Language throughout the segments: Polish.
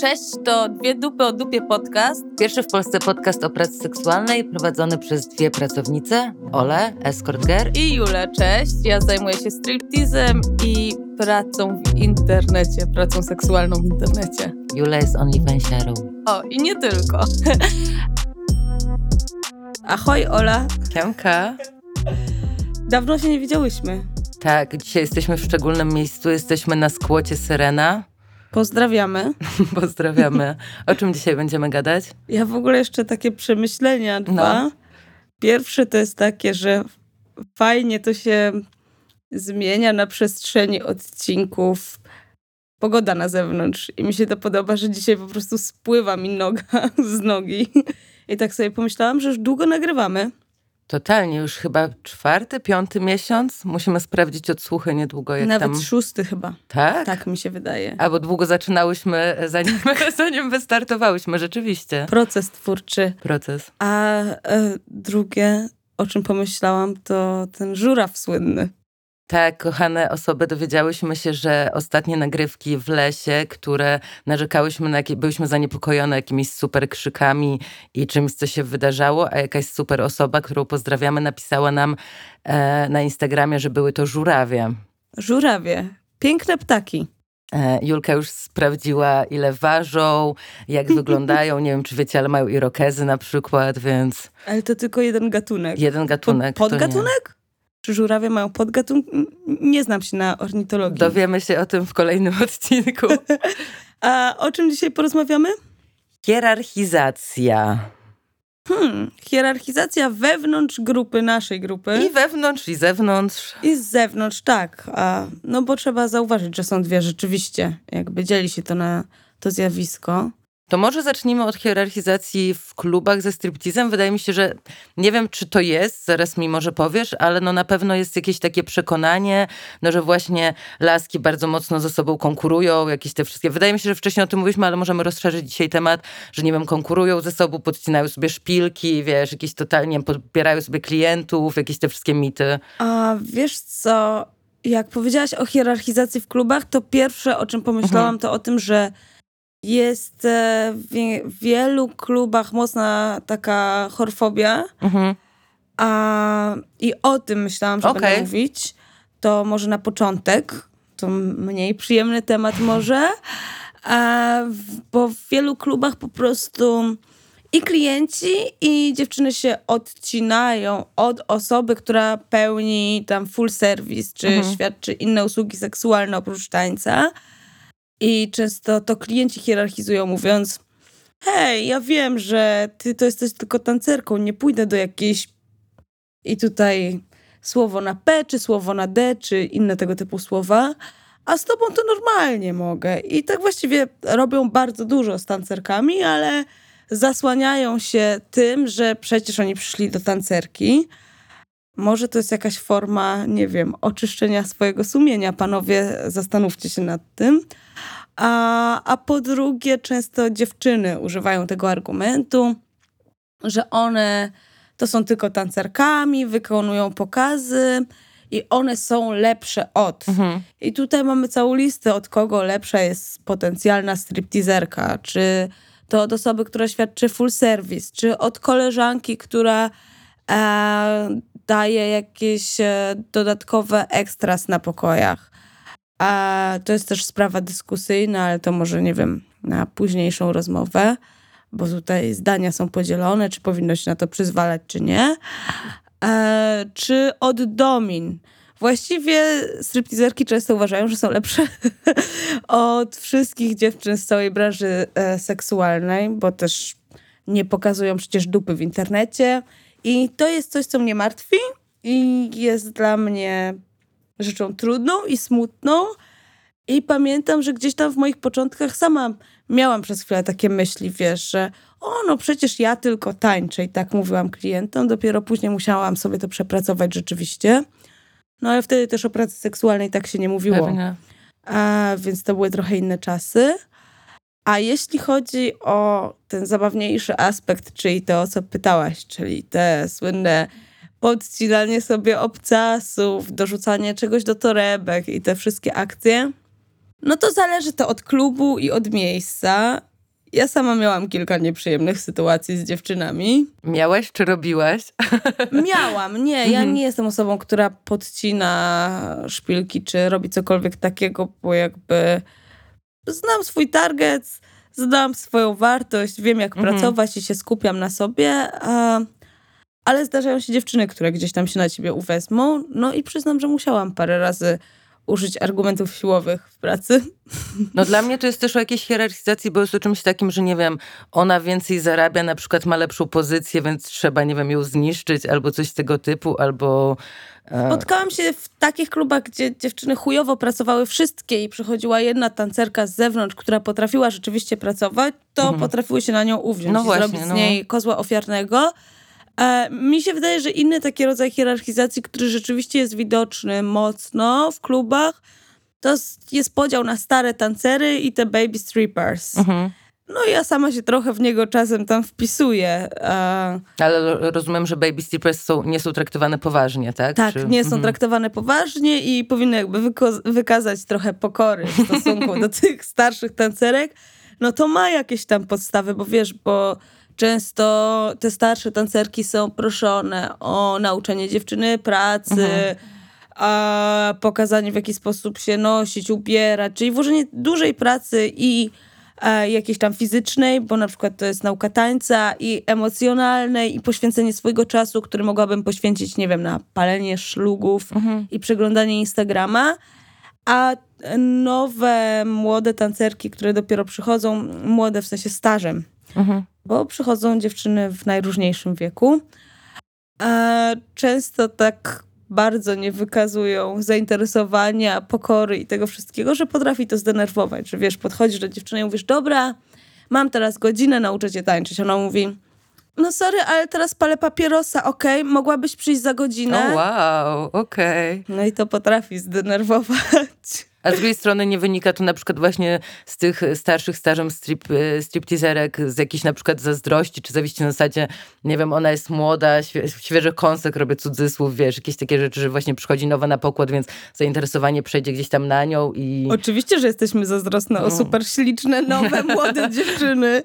Cześć, to Dwie Dupy o Dupie podcast. Pierwszy w Polsce podcast o pracy seksualnej prowadzony przez dwie pracownice, Ole, escort girl. I Jule, cześć. Ja zajmuję się striptizem i pracą w internecie, pracą seksualną w internecie. Jula jest OnlyFansiarą. O, i nie tylko. Ahoj, Ola. Kiemka. Dawno się nie widziałyśmy. Tak, dzisiaj jesteśmy w szczególnym miejscu. Jesteśmy na skłocie Syrena. Pozdrawiamy. Pozdrawiamy. O czym dzisiaj będziemy gadać? Ja w ogóle jeszcze takie przemyślenia dwa. No. Pierwsze to jest takie, że fajnie to się zmienia na przestrzeni odcinków pogoda na zewnątrz. I mi się to podoba, że dzisiaj po prostu spływa mi noga z nogi. I tak sobie pomyślałam, że już długo nagrywamy. Totalnie, już chyba czwarty, piąty miesiąc. Musimy sprawdzić odsłuchy niedługo, jak Nawet tam... szósty chyba. Tak? Tak mi się wydaje. Albo długo zaczynałyśmy, zanim, zanim wystartowałyśmy, rzeczywiście. Proces twórczy. Proces. A e, drugie, o czym pomyślałam, to ten żuraw słynny. Tak, kochane osoby, dowiedziałyśmy się, że ostatnie nagrywki w lesie, które narzekałyśmy na byliśmy zaniepokojone jakimiś super krzykami i czymś, co się wydarzało, a jakaś super osoba, którą pozdrawiamy, napisała nam e, na Instagramie, że były to żurawie. Żurawie. Piękne ptaki. E, Julka już sprawdziła, ile ważą, jak wyglądają. Nie wiem, czy wiecie, ale mają irokezy na przykład, więc Ale to tylko jeden gatunek. jeden gatunek. Pod, podgatunek? Czy żurawie mają podgatunek? Nie znam się na ornitologii. Dowiemy się o tym w kolejnym odcinku. A o czym dzisiaj porozmawiamy? Hierarchizacja. Hmm, hierarchizacja wewnątrz grupy, naszej grupy. I wewnątrz, i zewnątrz. I z zewnątrz, tak. A, no bo trzeba zauważyć, że są dwie rzeczywiście. Jakby dzieli się to na to zjawisko. To może zacznijmy od hierarchizacji w klubach ze striptizem. Wydaje mi się, że nie wiem, czy to jest, zaraz mi może powiesz, ale no na pewno jest jakieś takie przekonanie, no że właśnie laski bardzo mocno ze sobą konkurują, jakieś te wszystkie. Wydaje mi się, że wcześniej o tym mówiliśmy, ale możemy rozszerzyć dzisiaj temat, że nie wiem, konkurują ze sobą, podcinają sobie szpilki, wiesz, jakieś totalnie podbierają sobie klientów, jakieś te wszystkie mity. A wiesz co, jak powiedziałaś o hierarchizacji w klubach, to pierwsze, o czym pomyślałam, to o tym, że jest e, w wie- w wielu klubach mocna taka chorfobia. Mhm. A, I o tym myślałam, że będę mówić. To może na początek. To mniej przyjemny temat może. A, bo w wielu klubach po prostu i klienci, i dziewczyny się odcinają od osoby, która pełni tam full service, czy Mhm. świadczy inne usługi seksualne oprócz tańca. I często to klienci hierarchizują, mówiąc: Hej, ja wiem, że ty to jesteś tylko tancerką, nie pójdę do jakiejś. I tutaj słowo na P, czy słowo na D, czy inne tego typu słowa. A z tobą to normalnie mogę. I tak właściwie robią bardzo dużo z tancerkami, ale zasłaniają się tym, że przecież oni przyszli do tancerki. Może to jest jakaś forma, nie wiem, oczyszczenia swojego sumienia. Panowie, zastanówcie się nad tym. A, a po drugie, często dziewczyny używają tego argumentu, że one to są tylko tancerkami, wykonują pokazy i one są lepsze od. Mhm. I tutaj mamy całą listę, od kogo lepsza jest potencjalna stripteaserka, czy to od osoby, która świadczy full service, czy od koleżanki, która e, daje jakieś e, dodatkowe ekstras na pokojach. A to jest też sprawa dyskusyjna, ale to może, nie wiem, na późniejszą rozmowę, bo tutaj zdania są podzielone, czy powinno się na to przyzwalać, czy nie. E, czy od domin. Właściwie stripteaserki często uważają, że są lepsze od wszystkich dziewczyn z całej branży e, seksualnej, bo też nie pokazują przecież dupy w internecie. I to jest coś, co mnie martwi i jest dla mnie rzeczą trudną i smutną. I pamiętam, że gdzieś tam w moich początkach sama miałam przez chwilę takie myśli, wiesz, że o, no przecież ja tylko tańczę i tak mówiłam klientom. Dopiero później musiałam sobie to przepracować rzeczywiście. No ale wtedy też o pracy seksualnej tak się nie mówiło. Pewnie. A, więc to były trochę inne czasy. A jeśli chodzi o ten zabawniejszy aspekt, czyli to, o co pytałaś, czyli te słynne podcinanie sobie obcasów, dorzucanie czegoś do torebek i te wszystkie akcje, No to zależy to od klubu i od miejsca. Ja sama miałam kilka nieprzyjemnych sytuacji z dziewczynami. Miałaś czy robiłaś? Miałam, nie. Ja mhm. nie jestem osobą, która podcina szpilki czy robi cokolwiek takiego, bo jakby znam swój target, znam swoją wartość, wiem jak mhm. pracować i się skupiam na sobie. A, ale zdarzają się dziewczyny, które gdzieś tam się na ciebie uwezmą. No i przyznam, że musiałam parę razy użyć argumentów siłowych w pracy. No dla mnie to jest też o jakiejś hierarchizacji, bo jest o czymś takim, że nie wiem, ona więcej zarabia, na przykład ma lepszą pozycję, więc trzeba, nie wiem, ją zniszczyć albo coś tego typu, albo... E, Spotkałam się w takich klubach, gdzie dziewczyny chujowo pracowały wszystkie i przychodziła jedna tancerka z zewnątrz, która potrafiła rzeczywiście pracować, to mhm. potrafiły się na nią uwziąć no i właśnie, zrobić no. z niej kozła ofiarnego. E, mi się wydaje, że inny taki rodzaj hierarchizacji, który rzeczywiście jest widoczny mocno w klubach, to jest podział na stare tancery i te baby strippers. Mhm. No ja sama się trochę w niego czasem tam wpisuję. E, Ale rozumiem, że baby strippers są, nie są traktowane poważnie, tak? Tak, Czy... nie są mhm. traktowane poważnie i powinny jakby wykazać trochę pokory w stosunku do tych starszych tancerek. No to ma jakieś tam podstawy, bo wiesz, bo Często te starsze tancerki są proszone o nauczenie dziewczyny pracy, mhm. a pokazanie w jaki sposób się nosić, ubierać, czyli włożenie dużej pracy i jakiejś tam fizycznej, bo na przykład to jest nauka tańca i emocjonalnej i poświęcenie swojego czasu, który mogłabym poświęcić, nie wiem, na palenie szlugów mhm. i przeglądanie Instagrama. A nowe, młode tancerki, które dopiero przychodzą, młode w sensie stażem, mhm bo przychodzą dziewczyny w najróżniejszym wieku. A często tak bardzo nie wykazują zainteresowania, pokory i tego wszystkiego, że potrafi to zdenerwować, że wiesz, podchodzisz do dziewczyny i mówisz, dobra, mam teraz godzinę, nauczę cię tańczyć. Ona mówi, no sorry, ale teraz palę papierosa, okej, okay? mogłabyś przyjść za godzinę? Oh, wow, okej. Okay. No i to potrafi zdenerwować. A z drugiej strony nie wynika to na przykład właśnie z tych starszych stażem strip, e, stripteaserek z jakiejś na przykład zazdrości czy zawiści na zasadzie, nie wiem, ona jest młoda, świe, świeży kąsek, robię cudzysłów, wiesz, jakieś takie rzeczy, że właśnie przychodzi nowa na pokład, więc zainteresowanie przejdzie gdzieś tam na nią i... Oczywiście, że jesteśmy zazdrosne o no. super śliczne, nowe, młode dziewczyny.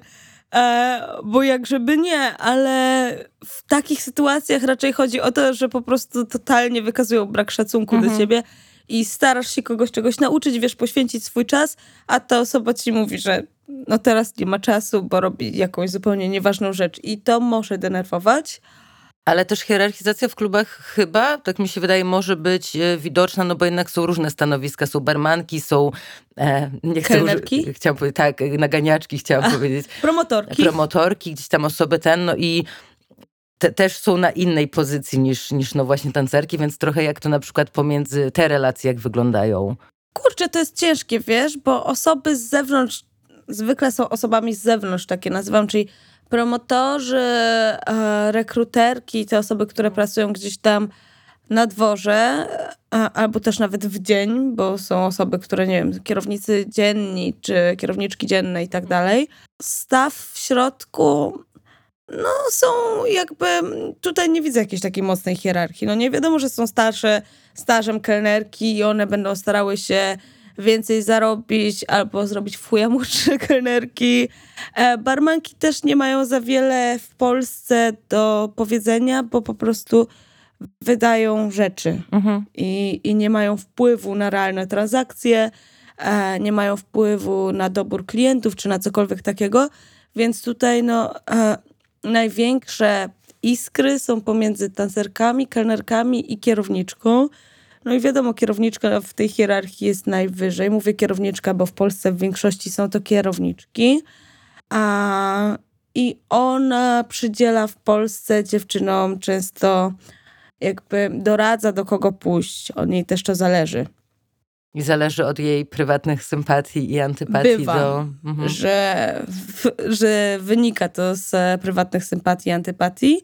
E, bo jak żeby nie, ale w takich sytuacjach raczej chodzi o to, że po prostu totalnie wykazują brak szacunku mhm. do ciebie i starasz się kogoś czegoś nauczyć, wiesz, poświęcić swój czas, a ta osoba ci mówi, że no teraz nie ma czasu, bo robi jakąś zupełnie nieważną rzecz i to może denerwować. Ale też hierarchizacja w klubach chyba, tak mi się wydaje, może być e, widoczna, no bo jednak są różne stanowiska. Są barmanki, są... E, nie chcę Kelnerki? Uży, chciałam powiedzieć, tak, naganiaczki chciałam powiedzieć. Promotorki. Promotorki, gdzieś tam osoby ten, no i te, też są na innej pozycji niż, niż no właśnie tancerki, więc trochę jak to na przykład pomiędzy te relacje jak wyglądają. Kurczę, to jest ciężkie, wiesz, bo osoby z zewnątrz zwykle są osobami z zewnątrz, takie nazywam, czyli promotorzy, e, rekruterki, te osoby, które pracują gdzieś tam na dworze, e, albo też nawet w dzień, bo są osoby, które, nie wiem, kierownicy dzienni, czy kierowniczki dzienne i tak dalej. Staw w środku no są jakby, tutaj nie widzę jakiejś takiej mocnej hierarchii. No nie wiadomo, że są starsze, stażem kelnerki i one będą starały się więcej zarobić albo zrobić w chuja młodsze kelnerki. E, barmanki też nie mają za wiele w Polsce do powiedzenia, bo po prostu wydają rzeczy mhm. i, i nie mają wpływu na realne transakcje, e, nie mają wpływu na dobór klientów czy na cokolwiek takiego. Więc tutaj no, e, największe iskry są pomiędzy tancerkami, kelnerkami i kierowniczką. No i wiadomo, kierowniczka w tej hierarchii jest najwyżej. Mówię kierowniczka, bo w Polsce w większości są to kierowniczki. A, I ona przydziela w Polsce dziewczynom często jakby doradza, do kogo pójść. Od niej też to zależy. I zależy od jej prywatnych sympatii i antypatii Bywa, do. Mhm. Że, że wynika to z prywatnych sympatii i antypatii.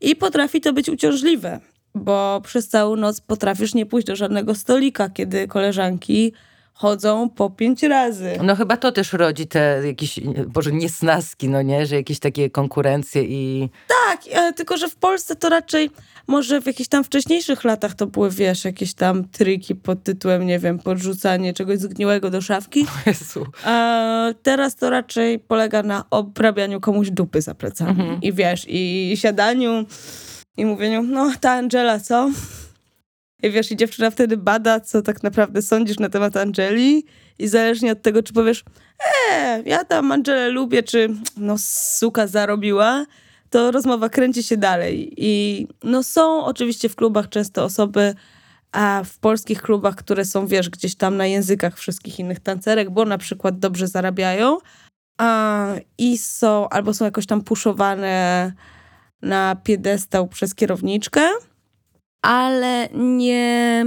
I potrafi to być uciążliwe, bo przez całą noc potrafisz nie pójść do żadnego stolika, kiedy koleżanki chodzą po pięć razy. No chyba to też rodzi te jakieś, boże, niesnaski, no nie? Że jakieś takie konkurencje i... Tak, e, tylko że w Polsce to raczej może w jakichś tam wcześniejszych latach to były, wiesz, jakieś tam triki pod tytułem, nie wiem, podrzucanie czegoś zgniłego do szafki. Jezu. A teraz to raczej polega na obrabianiu komuś dupy za plecami. Mhm. I wiesz, i siadaniu i mówieniu, no ta Angela, co? I wiesz, i dziewczyna wtedy bada, co tak naprawdę sądzisz na temat Angeli i zależnie od tego, czy powiesz, e, ja tam Angelę lubię, czy no suka zarobiła, to rozmowa kręci się dalej. I no są oczywiście w klubach często osoby, a w polskich klubach, które są, wiesz, gdzieś tam na językach wszystkich innych tancerek, bo na przykład dobrze zarabiają a, i są, albo są jakoś tam puszowane na piedestał przez kierowniczkę, ale nie,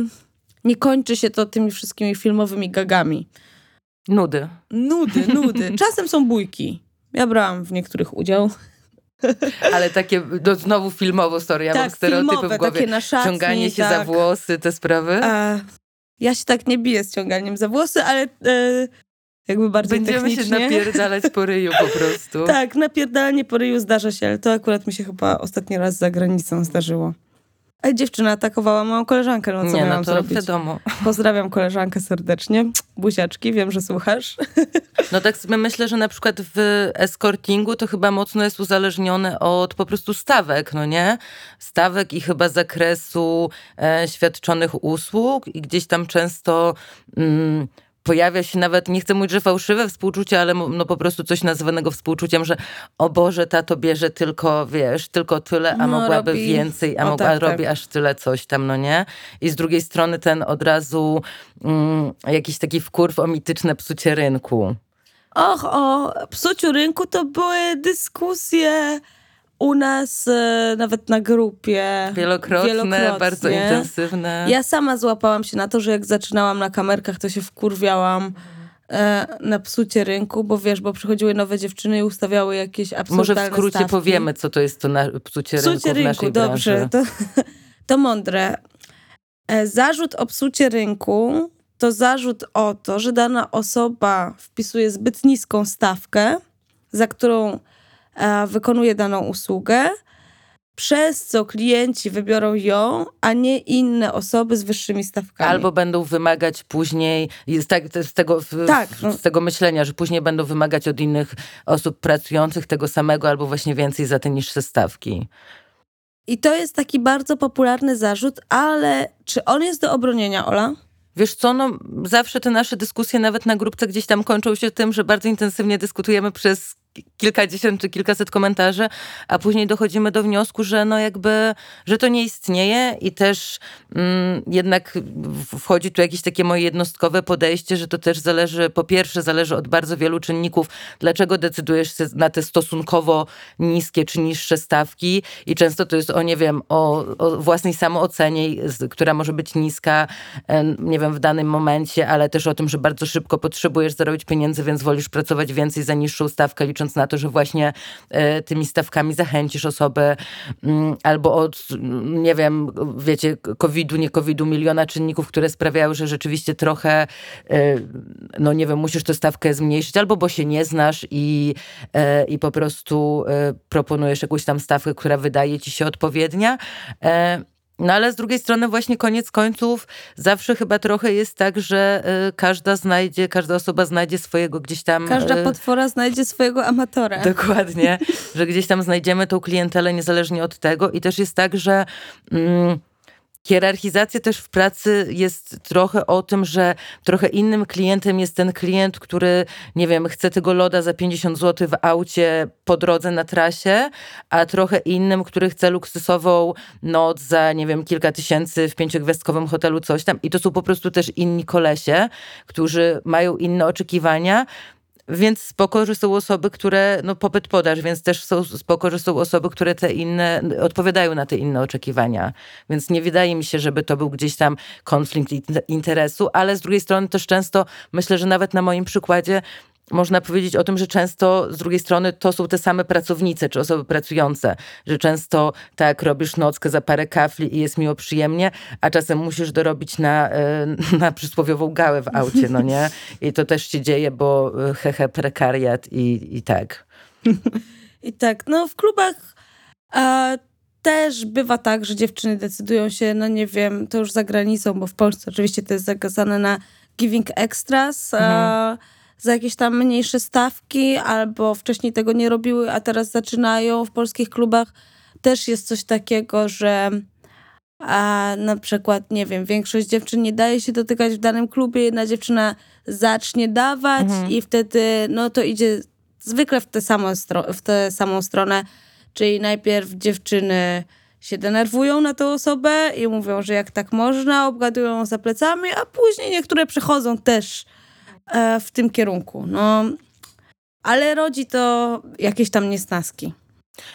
nie kończy się to tymi wszystkimi filmowymi gagami. Nudy. Nudy, nudy. Czasem są bójki. Ja brałam w niektórych udział. Ale takie, no znowu filmowo, sorry, ja mam tak, stereotypy filmowe, w głowie. takie na szatni, Ciąganie się tak. za włosy, te sprawy. A, ja się tak nie biję z ciąganiem za włosy, ale e, jakby bardziej Będziemy się technicznie. napierdalać po ryju po prostu. Tak, napierdalanie po ryju zdarza się, ale to akurat mi się chyba ostatni raz za granicą zdarzyło. A dziewczyna atakowała moją koleżankę, no co Nie, no miałam to zrobić? wiadomo. Pozdrawiam koleżankę serdecznie. Buziaczki, wiem, że słuchasz. No tak sobie myślę, że na przykład w escortingu to chyba mocno jest uzależnione od po prostu stawek, no nie? Stawek i chyba zakresu e, świadczonych usług i gdzieś tam często mm, pojawia się nawet, nie chcę mówić, że fałszywe współczucie, ale no po prostu coś nazywanego współczuciem, że o Boże, ta to bierze tylko, wiesz, tylko tyle, a No, mogłaby robi- więcej, a o, mogła, tak, tak. robi aż tyle coś tam, no nie? I z drugiej strony ten od razu mm, jakiś taki wkurw o mityczne psucie rynku. Och, o psuciu rynku to były dyskusje u nas e, nawet na grupie. Wielokrotne, bardzo intensywne. Ja sama złapałam się na to, że jak zaczynałam na kamerkach, to się wkurwiałam e, na psucie rynku, bo wiesz, bo przychodziły nowe dziewczyny i ustawiały jakieś Może absurdalne w skrócie stawki. powiemy, co to jest to na, psucie, rynku Psucie w rynku, naszej dobrze. branży. To, to mądre. E, Zarzut o psucie rynku to zarzut o to, że dana osoba wpisuje zbyt niską stawkę, za którą wykonuje daną usługę, przez co klienci wybiorą ją, a nie inne osoby z wyższymi stawkami. Albo będą wymagać później, z, tak, z, tego, Tak, no. z tego myślenia, że później będą wymagać od innych osób pracujących tego samego albo właśnie więcej za te niższe stawki. I to jest taki bardzo popularny zarzut, ale czy on jest do obronienia, Ola? Wiesz co, no zawsze te nasze dyskusje nawet na grupce gdzieś tam kończą się tym, że bardzo intensywnie dyskutujemy przez kilkadziesiąt czy kilkaset komentarzy, a później dochodzimy do wniosku, że no jakby, że to nie istnieje i też mm, jednak wchodzi tu jakieś takie moje jednostkowe podejście, że to też zależy, po pierwsze zależy od bardzo wielu czynników, dlaczego decydujesz się na te stosunkowo niskie czy niższe stawki i często to jest o, nie wiem, o, o własnej samoocenie, która może być niska, nie wiem, w danym momencie, ale też o tym, że bardzo szybko potrzebujesz zarobić pieniędzy, więc wolisz pracować więcej za niższą stawkę, licząc na to, że właśnie e, tymi stawkami zachęcisz osobę, mm, albo od, mm, nie wiem, wiecie, COVID-u, nie COVID-u, miliona czynników, które sprawiają, że rzeczywiście trochę, e, no nie wiem, musisz tę stawkę zmniejszyć, albo bo się nie znasz i, e, i po prostu proponujesz jakąś tam stawkę, która wydaje ci się odpowiednia. No ale z drugiej strony właśnie koniec końców zawsze chyba trochę jest tak, że e, każda znajdzie, każda osoba znajdzie swojego gdzieś tam... Każda e, potwora znajdzie swojego amatora. Dokładnie, że gdzieś tam znajdziemy tą klientelę niezależnie od tego i też jest tak, że mm, hierarchizacja też w pracy jest trochę o tym, że trochę innym klientem jest ten klient, który, nie wiem, chce tego loda za 50 zł w aucie po drodze na trasie, a trochę innym, który chce luksusową noc za, nie wiem, kilka tysięcy w pięciogwiazdkowym hotelu, coś tam. I to są po prostu też inni kolesie, którzy mają inne oczekiwania, więc spoko, że są osoby, które, no popyt podaż, więc też są spoko, że są osoby, które te inne, odpowiadają na te inne oczekiwania. Więc nie wydaje mi się, żeby to był gdzieś tam konflikt in- interesu, ale z drugiej strony też często myślę, że nawet na moim przykładzie można powiedzieć o tym, że często z drugiej strony to są te same pracownice czy osoby pracujące, że często tak robisz nockę za parę kafli i jest miło przyjemnie, a czasem musisz dorobić na, e, na przysłowiową gałę w aucie, no nie? I to też się dzieje, bo e, hehe, prekariat i, i tak. I tak, no w klubach a, też bywa tak, że dziewczyny decydują się, no nie wiem, to już za granicą, bo w Polsce oczywiście to jest zakazane na giving extras, mhm. a, za jakieś tam mniejsze stawki, albo wcześniej tego nie robiły, a teraz zaczynają w polskich klubach. Też jest coś takiego, że a na przykład, nie wiem, większość dziewczyn nie daje się dotykać w danym klubie, jedna dziewczyna zacznie dawać mhm. i wtedy no to idzie zwykle w tę, samą w tę samą stronę, czyli najpierw dziewczyny się denerwują na tę osobę i mówią, że jak tak można, obgadują za plecami, a później niektóre przechodzą też w tym kierunku. No, ale rodzi to jakieś tam niesnaski.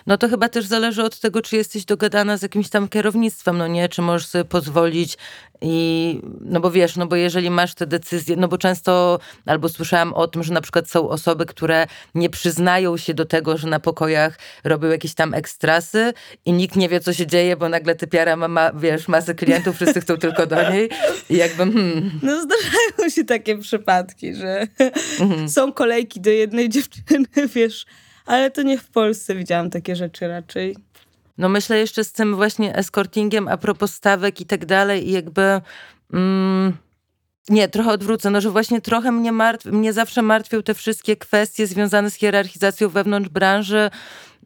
No to chyba też zależy od tego, czy jesteś dogadana z jakimś tam kierownictwem, no nie? Czy możesz sobie pozwolić i, no bo wiesz, no bo jeżeli masz te decyzje, no bo często, albo słyszałam o tym, że na przykład są osoby, które nie przyznają się do tego, że na pokojach robią jakieś tam ekstrasy i nikt nie wie, co się dzieje, bo nagle typiara ma, ma wiesz, masę klientów, wszyscy chcą tylko do niej i jakby hmm. No zdarzają się takie przypadki, że mhm. są kolejki do jednej dziewczyny, wiesz, ale to nie w Polsce widziałam takie rzeczy raczej. No myślę jeszcze z tym właśnie escortingiem a propos stawek i tak dalej i jakby... Mm, nie, trochę odwrócę, no że właśnie trochę mnie, martw, mnie zawsze martwią te wszystkie kwestie związane z hierarchizacją wewnątrz branży,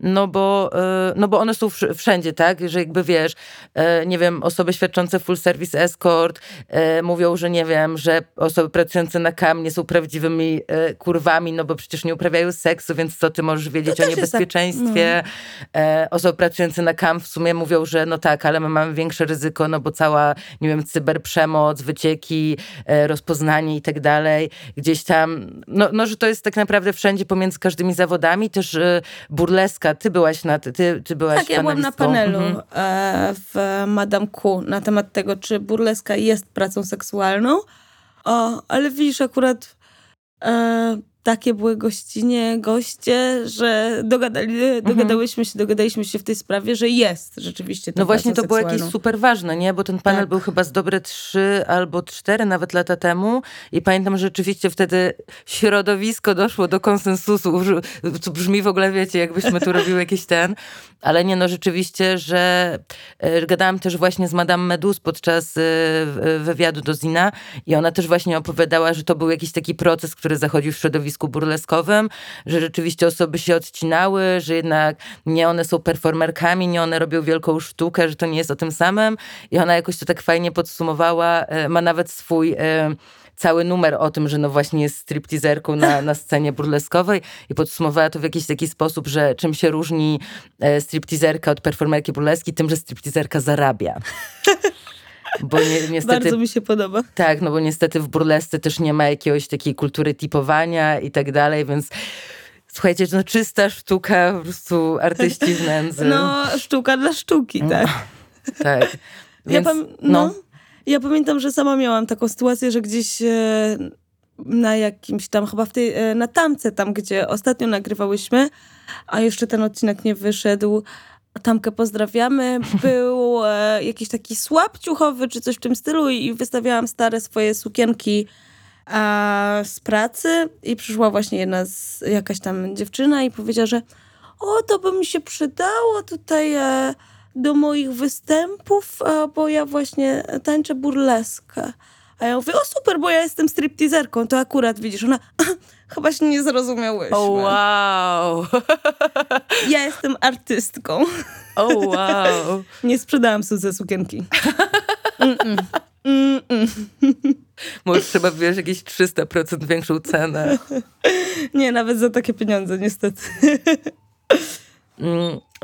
no bo, e, no bo one są wszędzie, tak? Że jakby wiesz, e, nie wiem, osoby świadczące full service escort e, mówią, że nie wiem, że osoby pracujące na KAM nie są prawdziwymi kurwami, no bo przecież nie uprawiają seksu, więc co ty możesz wiedzieć to o tak. niebezpieczeństwie. Tak. Osoby pracujące na KAM w sumie mówią, że no tak, ale my mamy większe ryzyko, no bo cała, nie wiem, cyberprzemoc, wycieki, rozpoznanie i tak dalej. Gdzieś tam, no, no że to jest tak naprawdę wszędzie pomiędzy każdymi zawodami. Też burleska ty byłaś na, ty, ty byłaś Tak, ja byłam na panelu mhm. E, w Madame Q na temat tego, czy burleska jest pracą seksualną. O, ale widzisz, akurat e, takie były gościnie, goście, że dogadali, mhm. dogadałyśmy się, dogadaliśmy się w tej sprawie, że jest rzeczywiście No właśnie to było jakieś super ważne, nie? Bo ten panel tak. był chyba z dobre trzy albo cztery nawet lata temu i pamiętam, że rzeczywiście wtedy środowisko doszło do konsensusu, co brzmi w ogóle, wiecie, jakbyśmy tu robiły jakiś ten, ale nie, no rzeczywiście, że e, gadałam też właśnie z Madame Medus podczas e, wywiadu do Zina i ona też właśnie opowiadała, że to był jakiś taki proces, który zachodził w środowisku burleskowym, że rzeczywiście osoby się odcinały, że jednak nie one są performerkami, nie one robią wielką sztukę, że to nie jest o tym samym i ona jakoś to tak fajnie podsumowała, e, ma nawet swój cały numer o tym, że no właśnie jest stripteaserką na, na scenie burleskowej i podsumowała to w jakiś taki sposób, że czym się różni e, stripteaserka od performerki burleskiej, tym, że stripteaserka zarabia. Bo ni niestety, Bardzo mi się podoba. Tak, no bo niestety w burlesce też nie ma jakiegoś takiej kultury tipowania i tak dalej, więc słuchajcie, no czysta sztuka po prostu artyści w nędzy. No, sztuka dla sztuki, tak. tak. Więc, ja no. no. Ja pamiętam, że sama miałam taką sytuację, że gdzieś e, na jakimś tam, chyba w tej, e, na tamce tam, gdzie ostatnio nagrywałyśmy, a jeszcze ten odcinek nie wyszedł, Tamkę pozdrawiamy. Był e, jakiś taki słab ciuchowy czy coś w tym stylu i wystawiałam stare swoje sukienki e, z pracy i przyszła właśnie jedna z, jakaś tam dziewczyna i powiedziała, że o, to by mi się przydało tutaj e, do moich występów, bo ja właśnie tańczę burleskę. A ja mówię, o super, bo ja jestem stripteaserką, to akurat widzisz, ona chyba się nie zrozumiałyśmy. Oh, wow. Ja jestem artystką. Oh, wow. Nie sprzedałam ze sukienki. Mm -mm. Mm Może trzeba, wiesz, jakieś 300% większą cenę. Nie, nawet za takie pieniądze, niestety.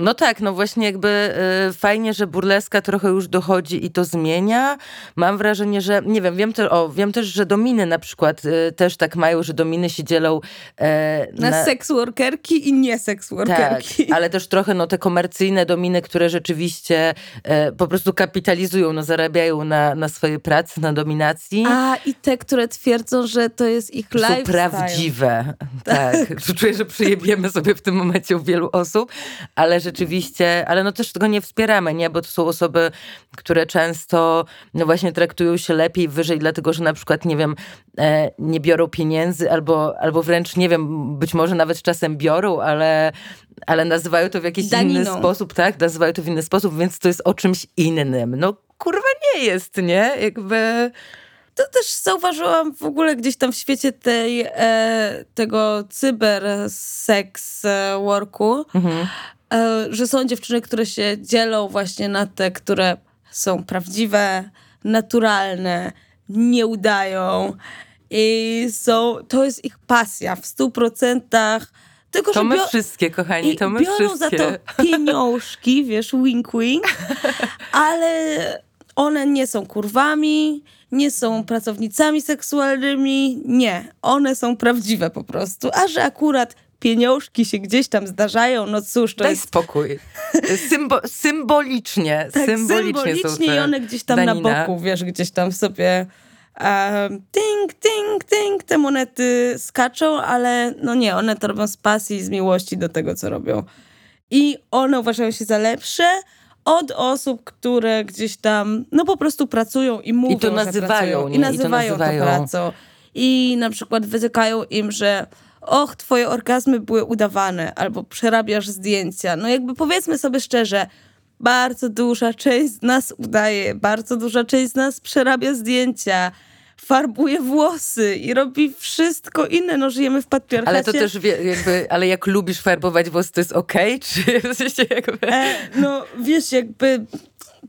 No tak, no właśnie jakby y, fajnie, że burleska trochę już dochodzi i to zmienia. Mam wrażenie, że nie wiem, wiem, te, o, wiem też, że dominy na przykład y, też tak mają, że dominy się dzielą e, na, na seks workerki i nie seks workerki. Tak, ale też trochę no te komercyjne dominy, które rzeczywiście e, po prostu kapitalizują, no zarabiają na, na swojej pracy, na dominacji. A i te, które twierdzą, że to jest ich lifestyle. Są prawdziwe. Tak. tak. Czuję, że przyjebiemy sobie w tym momencie u wielu osób, ale rzeczywiście, ale no też tego nie wspieramy, nie? Bo to są osoby, które często no właśnie traktują się lepiej, wyżej, dlatego że na przykład, nie wiem, e, nie biorą pieniędzy albo, albo wręcz, nie wiem, być może nawet czasem biorą, ale, ale nazywają to w jakiś Daniną. inny sposób, tak? Nazywają to w inny sposób, więc to jest o czymś innym. No kurwa nie jest, nie? Jakby to też zauważyłam w ogóle gdzieś tam w świecie tej, e, tego cyber sex e, worku, mhm. E, że są dziewczyny, które się dzielą właśnie na te, które są prawdziwe, naturalne, nie udają i są, to jest ich pasja w stu procentach. Tylko, to my wszystkie, kochani, to my biorą wszystkie. za to pieniążki, wiesz, wink wink, ale one nie są kurwami, nie są pracownicami seksualnymi, nie. One są prawdziwe po prostu. A że akurat pieniążki się gdzieś tam zdarzają, no cóż, to Daj jest... spokój. Symbo symbolicznie, tak, symbolicznie, symbolicznie i one gdzieś tam danina. na boku, wiesz, gdzieś tam sobie um, ting, ting, ting, te monety skaczą, ale no nie, one to robią z pasji, z miłości do tego, co robią. I one uważają się za lepsze, od osób, które gdzieś tam, no po prostu pracują i mówią, I to nazywają, I nazywają, I to, nazywają. to pracą. I na przykład wytykają im, że och, twoje orgazmy były udawane, albo przerabiasz zdjęcia. No jakby powiedzmy sobie szczerze, bardzo duża część z nas udaje, bardzo duża część z nas przerabia zdjęcia farbuje włosy i robi wszystko inne. No, żyjemy w patriarchacie. Ale to też wie, jakby, ale jak lubisz farbować włosy, to jest okej? Okay? Czy jakby... E, no, wiesz, jakby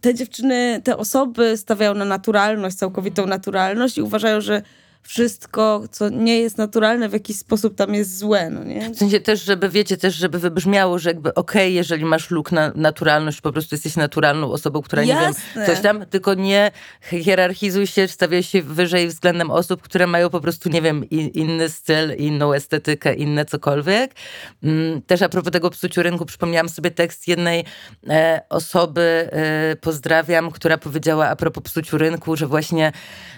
te dziewczyny, te osoby stawiają na naturalność, całkowitą naturalność i uważają, że wszystko, co nie jest naturalne, w jakiś sposób tam jest złe, no nie? W sensie też, żeby, wiecie, też, żeby wybrzmiało, że jakby okej, okay, jeżeli masz luk na naturalność, po prostu jesteś naturalną osobą, która Jasne. nie wiem, coś tam, tylko nie hierarchizuj się, stawiaj się wyżej względem osób, które mają po prostu, nie wiem, inny styl, inną estetykę, inne cokolwiek. Mm, też a propos tego psuciu rynku, przypomniałam sobie tekst jednej e, osoby, e, pozdrawiam, która powiedziała a propos psuciu rynku, że właśnie,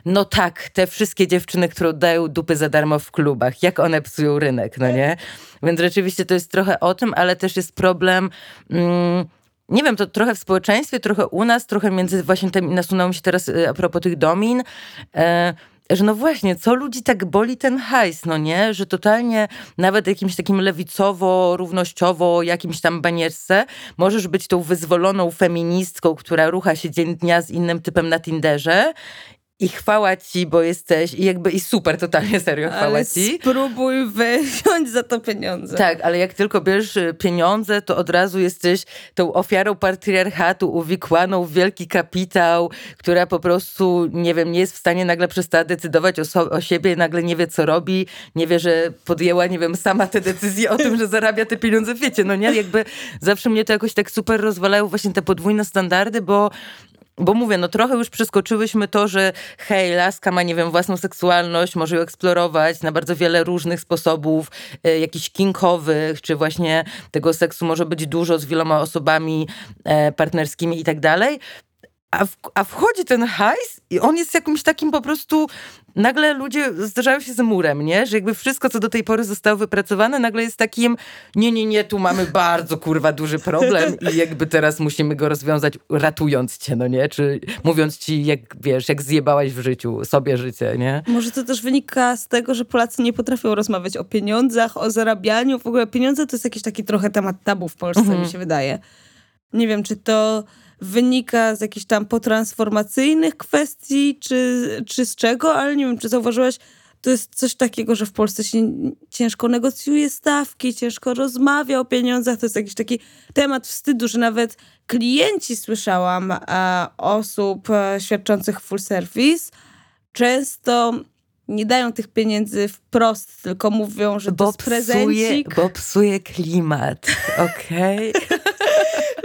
no tak, te wszystkie dziewczyny dziewczyny, które oddają dupy za darmo w klubach, jak one psują rynek, no nie? Więc rzeczywiście to jest trochę o tym, ale też jest problem... Mm, nie wiem, to trochę w społeczeństwie, trochę u nas, trochę między właśnie tym, nasunęło mi się teraz y, a propos tych domin, e, że no właśnie, co ludzi tak boli ten hajs, no nie? Że totalnie nawet jakimś takim lewicowo, równościowo, jakimś tam banierce możesz być tą wyzwoloną feministką, która rucha się dzień dnia z innym typem na Tinderze i chwała ci, bo jesteś i jakby i super, totalnie serio chwała ale ci. spróbuj wziąć za to pieniądze. Tak, ale jak tylko bierzesz y, pieniądze, to od razu jesteś tą ofiarą patriarchatu, uwikłaną w wielki kapitał, która po prostu, nie wiem, nie jest w stanie nagle przestać decydować o, so o siebie, nagle nie wie, co robi, nie wie, że podjęła, nie wiem, sama te decyzje o tym, że zarabia te pieniądze, wiecie, no nie? Jakby zawsze mnie to jakoś tak super rozwalają właśnie te podwójne standardy, bo bo mówię, no trochę już przeskoczyłyśmy to, że hej, laska ma, nie wiem, własną seksualność, może ją eksplorować na bardzo wiele różnych sposobów, y, jakichś kinkowych, czy właśnie tego seksu może być dużo z wieloma osobami e, partnerskimi i tak dalej. A, w, a wchodzi ten hajs i on jest jakimś takim po prostu nagle ludzie zdarzają się z murem, nie? Że jakby wszystko, co do tej pory zostało wypracowane, nagle jest takim, nie, nie, nie, tu mamy bardzo kurwa duży problem i jakby teraz musimy go rozwiązać, ratując cię, no nie? Czy mówiąc ci, jak wiesz, jak zjebałaś w życiu, sobie życie, nie? Może to też wynika z tego, że Polacy nie potrafią rozmawiać o pieniądzach, o zarabianiu. W ogóle pieniądze to jest jakiś taki trochę temat tabu w Polsce, mhm. mi się wydaje. Nie wiem, czy to wynika z jakichś tam potransformacyjnych kwestii, czy, czy z czego, ale nie wiem, czy zauważyłaś, to jest coś takiego, że w Polsce się ciężko negocjuje stawki, ciężko rozmawia o pieniądzach. To jest jakiś taki temat wstydu, że nawet klienci, słyszałam, e, osób e, świadczących full service, często nie dają tych pieniędzy wprost, tylko mówią, że bo to jest prezencik. Psuje, bo psuje klimat, okej? Okay?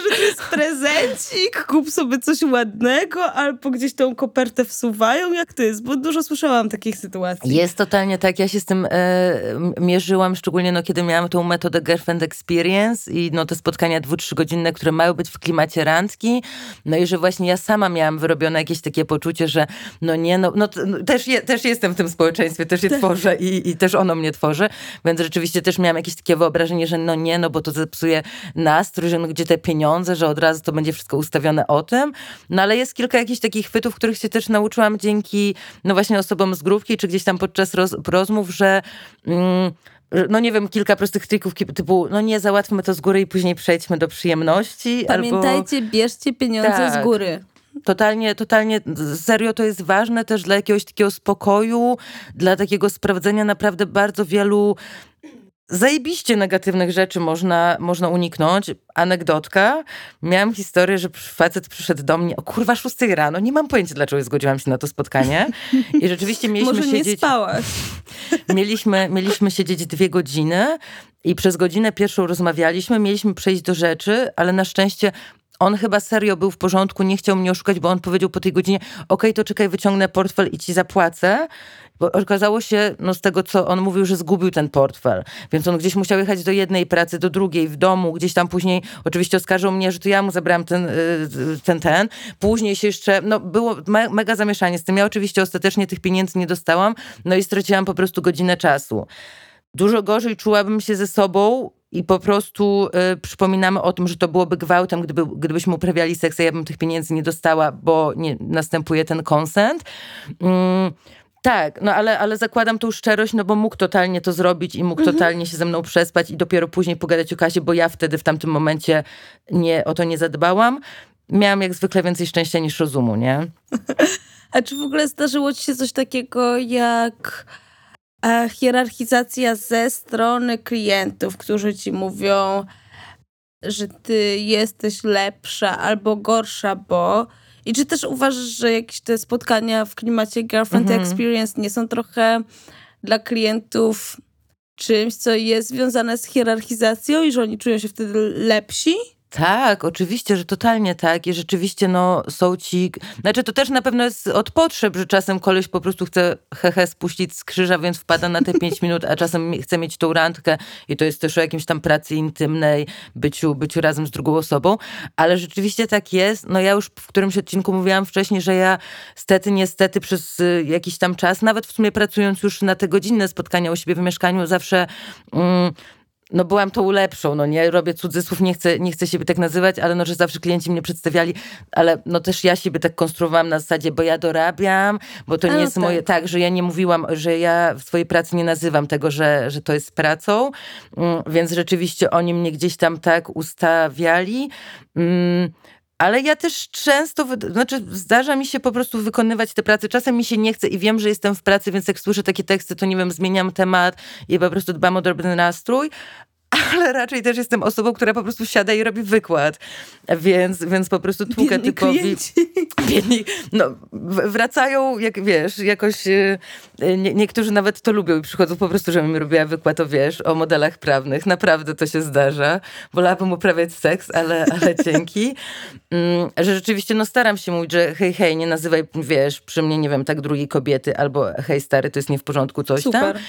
że to jest prezencik, kup sobie coś ładnego, albo gdzieś tą kopertę wsuwają, jak to jest? Bo dużo słyszałam takich sytuacji. Jest totalnie tak, ja się z tym e, mierzyłam, szczególnie no, kiedy miałam tą metodę Girlfriend Experience i no, te spotkania dwu, trzygodzinne, które mają być w klimacie randki, no i że właśnie ja sama miałam wyrobione jakieś takie poczucie, że no nie, no, no, no też, je, też jestem w tym społeczeństwie, też je tak. tworzę i, i też ono mnie tworzy, więc rzeczywiście też miałam jakieś takie wyobrażenie, że no nie, no bo to zepsuje nastrój, że no gdzie te pieniądze, że od razu to będzie wszystko ustawione o tym, no ale jest kilka jakichś takich chwytów, których się też nauczyłam dzięki no właśnie osobom z grupki, czy gdzieś tam podczas roz, rozmów, że mm, no nie wiem, kilka prostych trików typu, no nie, załatwmy to z góry i później przejdźmy do przyjemności. Pamiętajcie, albo... bierzcie pieniądze tak. z góry. Totalnie, totalnie, serio to jest ważne też dla jakiegoś takiego spokoju, dla takiego sprawdzenia naprawdę bardzo wielu zajebiście negatywnych rzeczy można, można uniknąć. Anegdotka. Miałam historię, że facet przyszedł do mnie o kurwa 6 rano. Nie mam pojęcia, dlaczego zgodziłam się na to spotkanie. I rzeczywiście mieliśmy Może siedzieć... nie spałaś. Mieliśmy, mieliśmy siedzieć dwie godziny i przez godzinę pierwszą rozmawialiśmy. Mieliśmy przejść do rzeczy, ale na szczęście on chyba serio był w porządku, nie chciał mnie oszukać, bo on powiedział po tej godzinie, okej, okay, to czekaj, wyciągnę portfel i ci zapłacę. Bo okazało się, no z tego co on mówił, że zgubił ten portfel, więc on gdzieś musiał jechać do jednej pracy, do drugiej, w domu, gdzieś tam później oczywiście oskarżył mnie, że to ja mu zabrałam ten, y, ten, ten. Później się jeszcze, no było me, mega zamieszanie z tym. Ja oczywiście ostatecznie tych pieniędzy nie dostałam, no i straciłam po prostu godzinę czasu. Dużo gorzej czułabym się ze sobą, i po prostu y, przypominamy o tym, że to byłoby gwałtem, gdyby, gdybyśmy uprawiali seks, a ja bym tych pieniędzy nie dostała, bo nie następuje ten konsent. Mm, tak, no ale, ale zakładam tą szczerość, no bo mógł totalnie to zrobić i mógł mhm. totalnie się ze mną przespać i dopiero później pogadać o kasie, bo ja wtedy w tamtym momencie nie, o to nie zadbałam. Miałam jak zwykle więcej szczęścia niż rozumu, nie? A czy w ogóle zdarzyło ci się coś takiego jak e, hierarchizacja ze strony klientów, którzy ci mówią, że ty jesteś lepsza albo gorsza, bo i czy też uważasz, że jakieś te spotkania w klimacie girlfriend mhm. experience nie są trochę dla klientów czymś, co jest związane z hierarchizacją i że oni czują się wtedy lepsi? Tak, oczywiście, że totalnie tak. I rzeczywiście no, są ci. Znaczy, to też na pewno jest od potrzeb, że czasem koleś po prostu chce hehe spuścić z krzyża, więc wpada na te pięć minut, a czasem chce mieć tą randkę i to jest też o jakimś tam pracy intymnej, byciu, byciu razem z drugą osobą. Ale rzeczywiście tak jest. No ja już w którymś odcinku mówiłam wcześniej, że ja stety, niestety przez y, jakiś tam czas, nawet w sumie pracując już na te godzinne spotkania u siebie w mieszkaniu, zawsze. Mm, no byłam tą lepszą, no nie robię cudzysłów, nie chcę, nie chcę siebie tak nazywać, ale no, że zawsze klienci mnie przedstawiali, ale no też ja siebie tak konstruowałam na zasadzie, bo ja dorabiam, bo to nie jest tak. moje, tak, że ja nie mówiłam, że ja w swojej pracy nie nazywam tego, że, że to jest pracą, mm, więc rzeczywiście oni mnie gdzieś tam tak ustawiali. Ale ja też często, znaczy zdarza mi się po prostu wykonywać te prace. Czasem mi się nie chce i wiem, że jestem w pracy, więc jak słyszę takie teksty, to nie wiem, zmieniam temat i po prostu dbam o dobry nastrój, ale raczej też jestem osobą, która po prostu siada i robi wykład. Więc, więc po prostu tłukę biedni typowi. Klienci. Biedni, no, wracają, jak wiesz, jakoś e, nie, niektórzy nawet to lubią i przychodzą po prostu, żebym robiła wykład o, wiesz, o modelach prawnych. Naprawdę to się zdarza. Wolałabym uprawiać seks, ale, ale dzięki. Mm, że rzeczywiście, no staram się mówić, że hej, hej, nie nazywaj, wiesz, przy mnie, nie wiem, tak drugiej kobiety, albo hej, stary, to jest nie w porządku, coś Super. tam.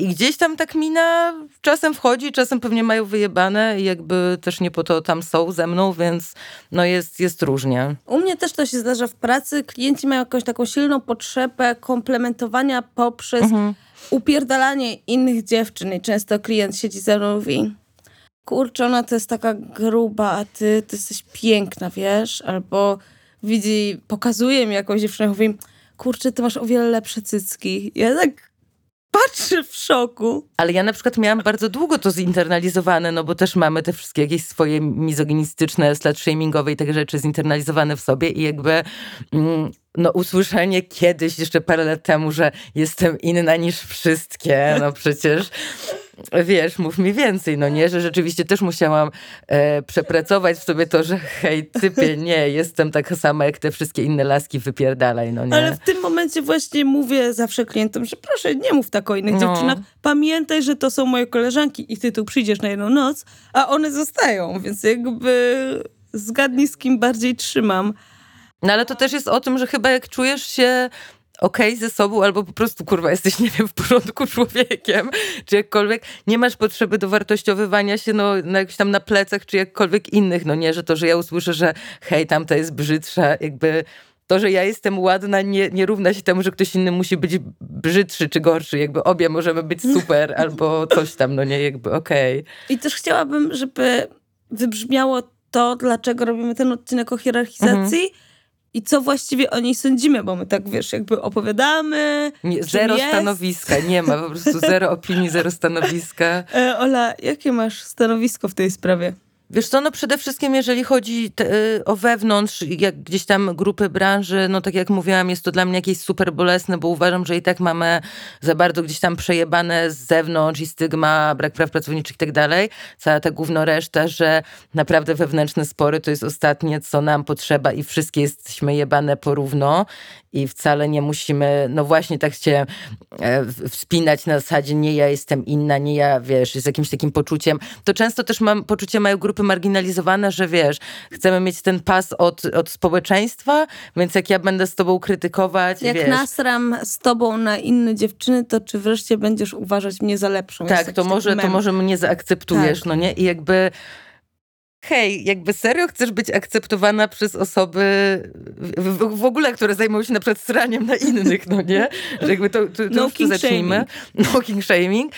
I gdzieś tam tak mina czasem wchodzi, czasem pewnie mają wyjebane i jakby też nie po to tam są ze mną, więc no jest, jest różnie. U mnie też to się zdarza w pracy. Klienci mają jakąś taką silną potrzebę komplementowania poprzez mhm. upierdalanie innych dziewczyn i często klient siedzi ze mną i mówi kurczę, ona to jest taka gruba, a ty, ty jesteś piękna, wiesz? Albo widzi, pokazuje mi jakąś dziewczynę i mówi kurczę, ty masz o wiele lepsze cycki. Ja tak patrzy w szoku. Ale ja na przykład miałam bardzo długo to zinternalizowane, no bo też mamy te wszystkie jakieś swoje mizoginistyczne, slut-shamingowe i takie rzeczy zinternalizowane w sobie i jakby mm, no usłyszenie kiedyś, jeszcze parę lat temu, że jestem inna niż wszystkie, no przecież wiesz, mów mi więcej, no nie, że rzeczywiście też musiałam e, przepracować w sobie to, że hej, typie, nie, jestem taka sama jak te wszystkie inne laski, wypierdalaj, no nie. Ale w tym momencie właśnie mówię zawsze klientom, że proszę, nie mów tak o innych no. dziewczynach. Pamiętaj, że to są moje koleżanki i ty tu przyjdziesz na jedną noc, a one zostają, więc jakby zgadnij z kim bardziej trzymam. No ale to też jest o tym, że chyba jak czujesz się okej okay ze sobą, albo po prostu kurwa jesteś, nie wiem, w porządku człowiekiem, czy jakkolwiek nie masz potrzeby do wartościowywania się no, na jakiś tam na plecach, czy jakkolwiek innych, no nie, że to, że ja usłyszę, że hej, tamta jest brzydsza, jakby to, że ja jestem ładna, nie, nie równa się temu, że ktoś inny musi być brzydszy czy gorszy. Jakby obie możemy być super albo coś tam, no nie, jakby okej. Okay. I też chciałabym, żeby wybrzmiało to, dlaczego robimy ten odcinek o hierarchizacji, mhm i co właściwie o niej sądzimy, bo my tak, wiesz, jakby opowiadamy. Nie, zero jest. stanowiska, nie ma, po prostu zero opinii, zero stanowiska. E, Ola, jakie masz stanowisko w tej sprawie? Wiesz co, no przede wszystkim jeżeli chodzi te, y, o wewnątrz, jak gdzieś tam grupy branży, no tak jak mówiłam, jest to dla mnie jakieś super bolesne, bo uważam, że i tak mamy za bardzo gdzieś tam przejebane z zewnątrz i stygma, brak praw pracowniczych i tak dalej, cała ta główna reszta, że naprawdę wewnętrzne spory to jest ostatnie, co nam potrzeba i wszystkie jesteśmy jebane porówno i wcale nie musimy, no właśnie tak się e, wspinać na zasadzie nie ja jestem inna, nie ja, wiesz, z jakimś takim poczuciem. To często też mam poczucie, mają grupy marginalizowane, że wiesz, chcemy mieć ten pas od, od społeczeństwa, więc jak ja będę z tobą krytykować, Jak wiesz, nasram z tobą na inne dziewczyny, to czy wreszcie będziesz uważać mnie za lepszą? Tak, to może, to może mnie zaakceptujesz, tak. no nie? I jakby hej, jakby serio chcesz być akceptowana przez osoby w, w, ogóle, które zajmują się na przykład sraniem na innych, no nie? Że jakby to, to, to no już zacznijmy. No king shaming.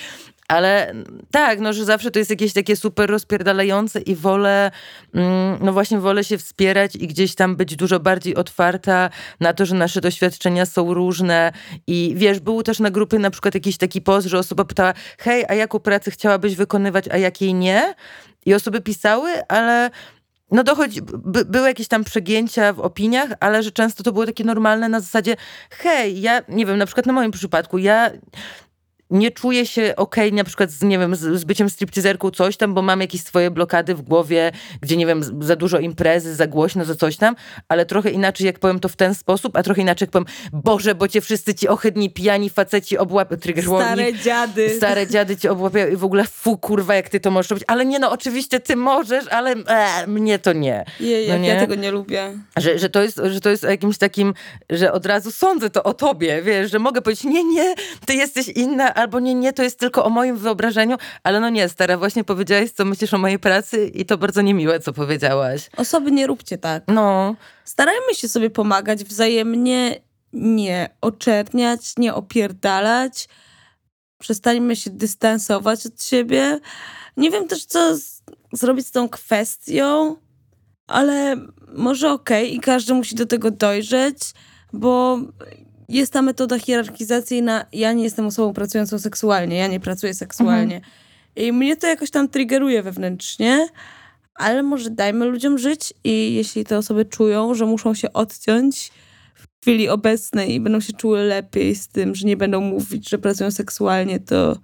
Ale tak, no, że zawsze to jest jakieś takie super rozpierdalające i wolę, mm, no właśnie wolę się wspierać i gdzieś tam być dużo bardziej otwarta na to, że nasze doświadczenia są różne i wiesz, był też na grupy na przykład jakiś taki post, że osoba pytała, hej, a jaką pracę chciałabyś wykonywać, a jakiej nie? I osoby pisały, ale no dochodzi, by, były jakieś tam przegięcia w opiniach, ale że często to było takie normalne na zasadzie, hej, ja nie wiem, na przykład na moim przypadku, ja nie czuję się okej okay, na przykład z, nie wiem, z, z byciem stripteaserką coś tam, bo mam jakieś swoje blokady w głowie, gdzie nie wiem, za dużo imprezy, za głośno, za coś tam, ale trochę inaczej jak powiem to w ten sposób, a trochę inaczej jak powiem, Boże, bo cię wszyscy ci ohydni, pijani faceci obłapią, trigger Stare dziady. Stare dziady cię obłapiają i w ogóle fu, kurwa, jak ty to możesz robić. Ale nie no, oczywiście ty możesz, ale e, mnie to nie. Je, no nie? ja tego nie lubię. Że, że, to jest, że to jest jakimś takim, że od razu sądzę to o tobie, wiesz, że mogę powiedzieć, nie, nie, ty jesteś inna, albo nie, nie, to jest tylko o moim wyobrażeniu, ale no nie, stara, właśnie powiedziałaś, co myślisz o mojej pracy i to bardzo niemiłe, co powiedziałaś. Osoby nie róbcie tak. No. Starajmy się sobie pomagać wzajemnie, nie oczerniać, nie opierdalać. Przestańmy się dystansować od siebie. Nie wiem też, co z, zrobić z tą kwestią, ale może okej okay, i każdy musi do tego dojrzeć, bo jest ta metoda hierarchizacyjna. Ja nie jestem osobą pracującą seksualnie, ja nie pracuję seksualnie. Mhm. I mnie to jakoś tam triggeruje wewnętrznie, ale może dajmy ludziom żyć i jeśli te osoby czują, że muszą się odciąć w chwili obecnej i będą się czuły lepiej z tym, że nie będą mówić, że pracują seksualnie, to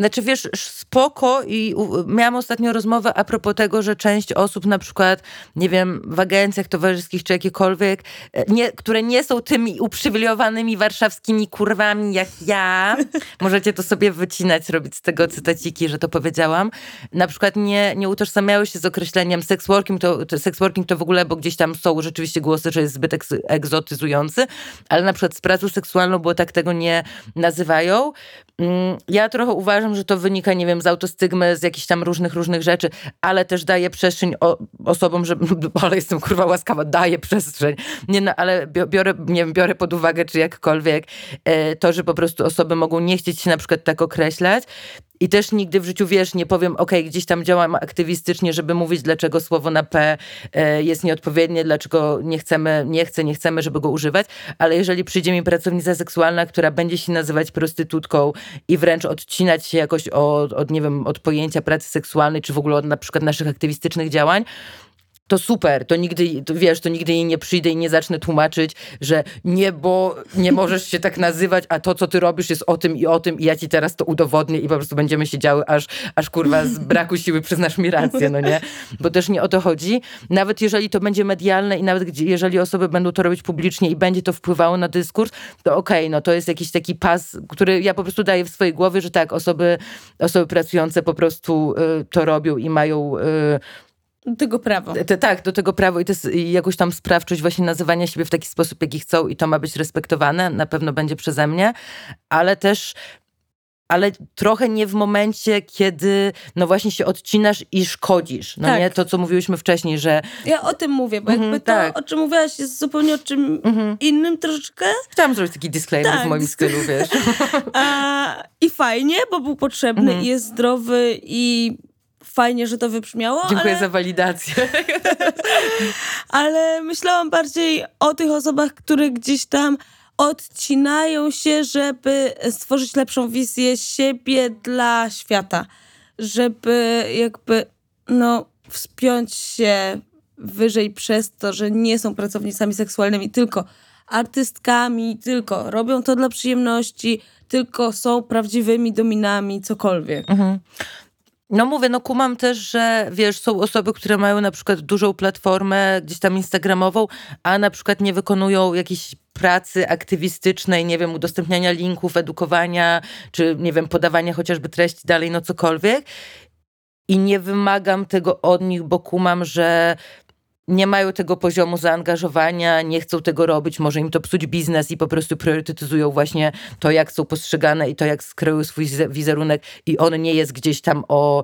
znaczy wiesz, spoko i miałam ostatnio rozmowę a propos tego, że część osób na przykład, nie wiem, w agencjach towarzyskich czy jakiekolwiek, e, nie, które nie są tymi uprzywilejowanymi warszawskimi kurwami jak ja, możecie to sobie wycinać, robić z tego cytaciki, że to powiedziałam, na przykład nie, nie utożsamiały się z określeniem sex working, to, to, sex working to w ogóle, bo gdzieś tam są rzeczywiście głosy, że jest zbyt egzotyzujący, ale na przykład z pracą seksualną, bo tak tego nie nazywają. Mm, ja trochę uważam, że to wynika, nie wiem, z autostygmy, z jakichś tam różnych, różnych rzeczy, ale też daje przestrzeń o, osobom, że, ale jestem kurwa łaskawa, daje przestrzeń. Nie, no, ale biorę, nie wiem, biorę pod uwagę, czy jakkolwiek e, to, że po prostu osoby mogą nie chcieć się na przykład tak określać i też nigdy w życiu, wiesz, nie powiem, ok, gdzieś tam działam aktywistycznie, żeby mówić, dlaczego słowo na P e, jest nieodpowiednie, dlaczego nie chcemy, nie chcę, nie chcemy, żeby go używać, ale jeżeli przyjdzie mi pracownica seksualna, która będzie się nazywać prostytutką i wręcz odcinać się jakoś od, od nie wiem, od pojęcia pracy seksualnej, czy w ogóle od na przykład naszych aktywistycznych działań, to super, to nigdy, to wiesz, to nigdy jej nie przyjdę i nie zacznę tłumaczyć, że nie, bo nie możesz się tak nazywać, a to, co ty robisz jest o tym i o tym i ja ci teraz to udowodnię i po prostu będziemy siedziały, aż, aż kurwa z braku siły przyznasz mi rację, no nie? Bo też nie o to chodzi. Nawet jeżeli to będzie medialne i nawet jeżeli osoby będą to robić publicznie i będzie to wpływało na dyskurs, to okej, okay, no to jest jakiś taki pas, który ja po prostu daję w swojej głowie, że tak, osoby, osoby pracujące po prostu y, to robią i mają... Y, do tego prawo. Te, tak, do tego prawo i to jest jakąś tam sprawczość właśnie nazywania siebie w taki sposób, jaki chcą i to ma być respektowane, na pewno będzie przeze mnie, ale też ale trochę nie w momencie, kiedy no właśnie się odcinasz i szkodzisz. No tak. nie to, co mówiłyśmy wcześniej, że... Ja o tym mówię, bo jakby mm -hmm, to, tak. o czym mówiłaś, jest zupełnie o czym -hmm. innym troszeczkę. Chciałam zrobić taki disclaimer tak, w moim stylu, wiesz. A, I fajnie, bo był potrzebny -hmm. i jest zdrowy i fajnie, że to wybrzmiało. Dziękuję ale... za walidację. ale myślałam bardziej o tych osobach, które gdzieś tam odcinają się, żeby stworzyć lepszą wizję siebie dla świata. Żeby jakby, no, wspiąć się wyżej przez to, że nie są pracownicami seksualnymi, tylko artystkami, tylko robią to dla przyjemności, tylko są prawdziwymi dominami, cokolwiek. Mhm. No mówię, no kumam też, że wiesz, są osoby, które mają na przykład dużą platformę gdzieś tam instagramową, a na przykład nie wykonują jakiejś pracy aktywistycznej, nie wiem, udostępniania linków, edukowania, czy nie wiem, podawania chociażby treści dalej, no cokolwiek. I nie wymagam tego od nich, bo kumam, że nie mają tego poziomu zaangażowania, nie chcą tego robić, może im to psuć biznes i po prostu priorytetyzują właśnie to, jak są postrzegane i to, jak skreują swój wizerunek i on nie jest gdzieś tam o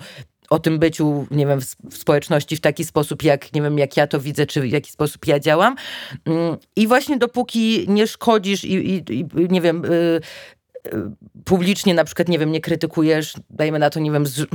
o tym byciu, nie wiem, w, społeczności w taki sposób, jak, nie wiem, jak ja to widzę, czy w jaki sposób ja działam. Mm, I właśnie dopóki nie szkodzisz i, i, i nie wiem, y, publicznie na przykład, nie wiem, nie krytykujesz, dajmy na to, nie wiem, z,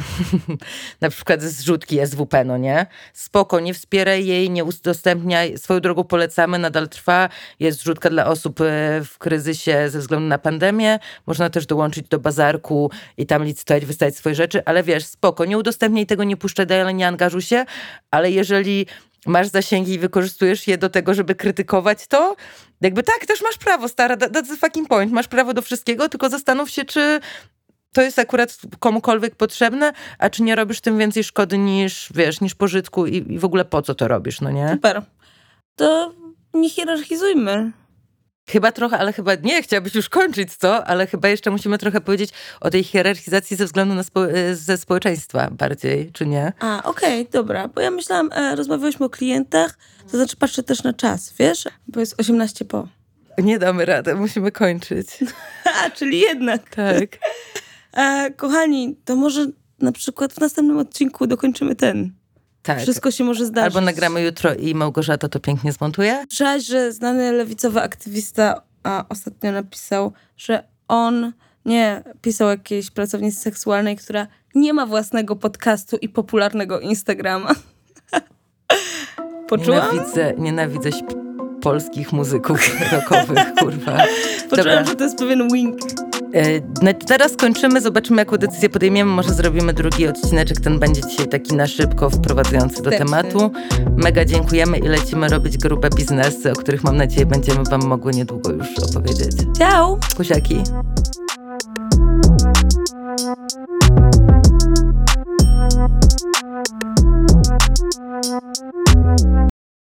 na przykład zrzutki SWP, no nie? Spoko, nie wspieraj jej, nie udostępniaj, swoją drogą polecamy, nadal trwa, jest zrzutka dla osób e, w kryzysie ze względu na pandemię, można też dołączyć do bazarku i tam licytować, wystawiać swoje rzeczy, ale wiesz, spoko, nie udostępniaj tego, nie puszczaj dalej, nie angażuj się, ale jeżeli masz zasięgi i wykorzystujesz je do tego, żeby krytykować to, jakby tak, też masz prawo, stara, that's the fucking point, masz prawo do wszystkiego, tylko zastanów się, czy to jest akurat komukolwiek potrzebne, a czy nie robisz tym więcej szkody niż, wiesz, niż pożytku i, i w ogóle po co to robisz, no nie? Super. To nie hierarchizujmy. Chyba trochę, ale chyba nie, chciałabyś już kończyć, co? Ale chyba jeszcze musimy trochę powiedzieć o tej hierarchizacji ze względu na spo e, ze społeczeństwa bardziej, czy nie? A, okej, okay, dobra. Bo ja myślałam, e, rozmawialiśmy o klientach, to znaczy patrzę też na czas, wiesz? Bo jest 18 po. Nie damy rady, musimy kończyć. A, czyli jednak. Tak. E, kochani, to może na przykład w następnym odcinku dokończymy ten tak. Wszystko się może zdarzyć. Albo nagramy jutro i Małgorzata to pięknie zmontuje. Słyszałaś, że znany lewicowy aktywista a ostatnio napisał, że on nie pisał jakiejś pracownicy seksualnej, która nie ma własnego podcastu i popularnego Instagrama. Poczułam? Nienawidzę, nienawidzę polskich muzyków rockowych, kurwa. Poczułam, Dobra. że to jest pewien wink. E, no, teraz kończymy, zobaczymy jaką decyzję podejmiemy. Może zrobimy drugi odcineczek, ten będzie dzisiaj taki na szybko wprowadzający do tematu. Tak. Mega dziękujemy i lecimy robić grupę biznesy, o których mam nadzieję będziemy Wam mogły niedługo już opowiedzieć. Ciao! Kusiaki!